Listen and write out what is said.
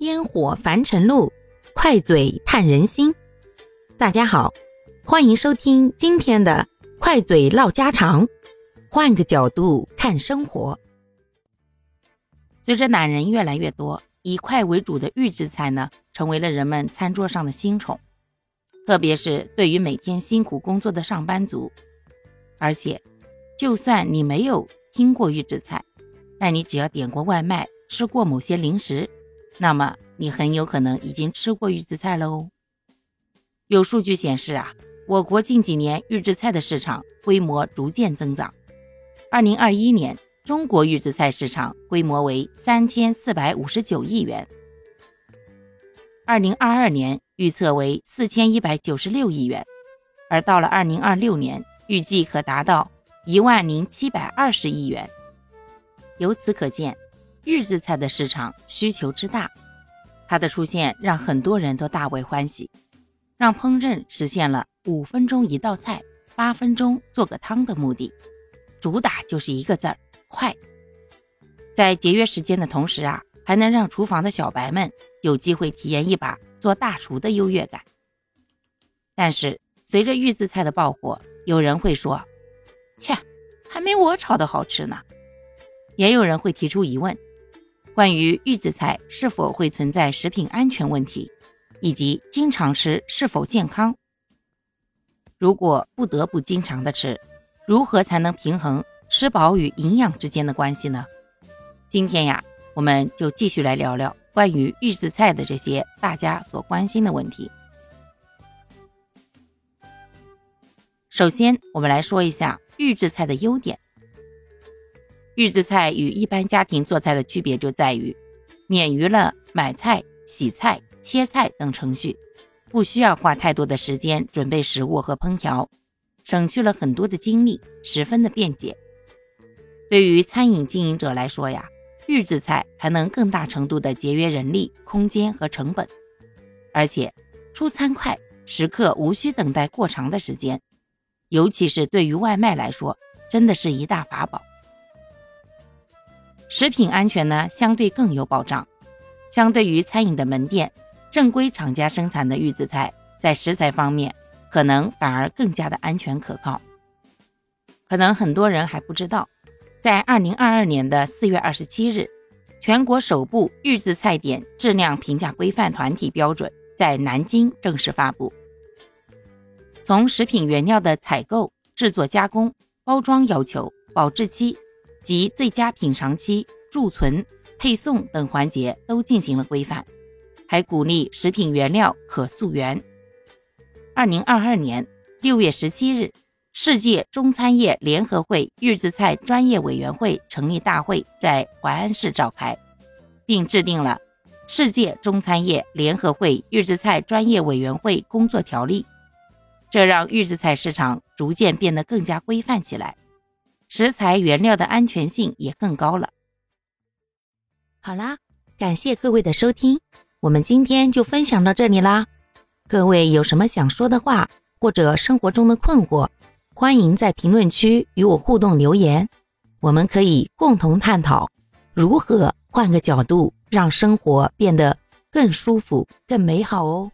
烟火凡尘路，快嘴探人心。大家好，欢迎收听今天的快嘴唠家常，换个角度看生活。随着懒人越来越多，以快为主的预制菜呢，成为了人们餐桌上的新宠。特别是对于每天辛苦工作的上班族，而且，就算你没有听过预制菜，但你只要点过外卖、吃过某些零食。那么你很有可能已经吃过预制菜了哦。有数据显示啊，我国近几年预制菜的市场规模逐渐增长。二零二一年，中国预制菜市场规模为三千四百五十九亿元，二零二二年预测为四千一百九十六亿元，而到了二零二六年，预计可达到一万零七百二十亿元。由此可见。预制菜的市场需求之大，它的出现让很多人都大为欢喜，让烹饪实现了五分钟一道菜，八分钟做个汤的目的。主打就是一个字儿快，在节约时间的同时啊，还能让厨房的小白们有机会体验一把做大厨的优越感。但是随着预制菜的爆火，有人会说：“切，还没我炒的好吃呢。”也有人会提出疑问。关于预制菜是否会存在食品安全问题，以及经常吃是否健康？如果不得不经常的吃，如何才能平衡吃饱与营养之间的关系呢？今天呀，我们就继续来聊聊关于预制菜的这些大家所关心的问题。首先，我们来说一下预制菜的优点。预制菜与一般家庭做菜的区别就在于，免于了买菜、洗菜、切菜等程序，不需要花太多的时间准备食物和烹调，省去了很多的精力，十分的便捷。对于餐饮经营者来说呀，预制菜还能更大程度的节约人力、空间和成本，而且出餐快，食客无需等待过长的时间，尤其是对于外卖来说，真的是一大法宝。食品安全呢，相对更有保障。相对于餐饮的门店，正规厂家生产的预制菜，在食材方面可能反而更加的安全可靠。可能很多人还不知道，在二零二二年的四月二十七日，全国首部预制菜点质量评价规范团体标准在南京正式发布。从食品原料的采购、制作、加工、包装要求、保质期。及最佳品尝期、贮存、配送等环节都进行了规范，还鼓励食品原料可溯源。二零二二年六月十七日，世界中餐业联合会预制菜专业委员会成立大会在淮安市召开，并制定了《世界中餐业联合会预制菜专业委员会工作条例》，这让预制菜市场逐渐变得更加规范起来。食材原料的安全性也更高了。好啦，感谢各位的收听，我们今天就分享到这里啦。各位有什么想说的话，或者生活中的困惑，欢迎在评论区与我互动留言，我们可以共同探讨如何换个角度让生活变得更舒服、更美好哦。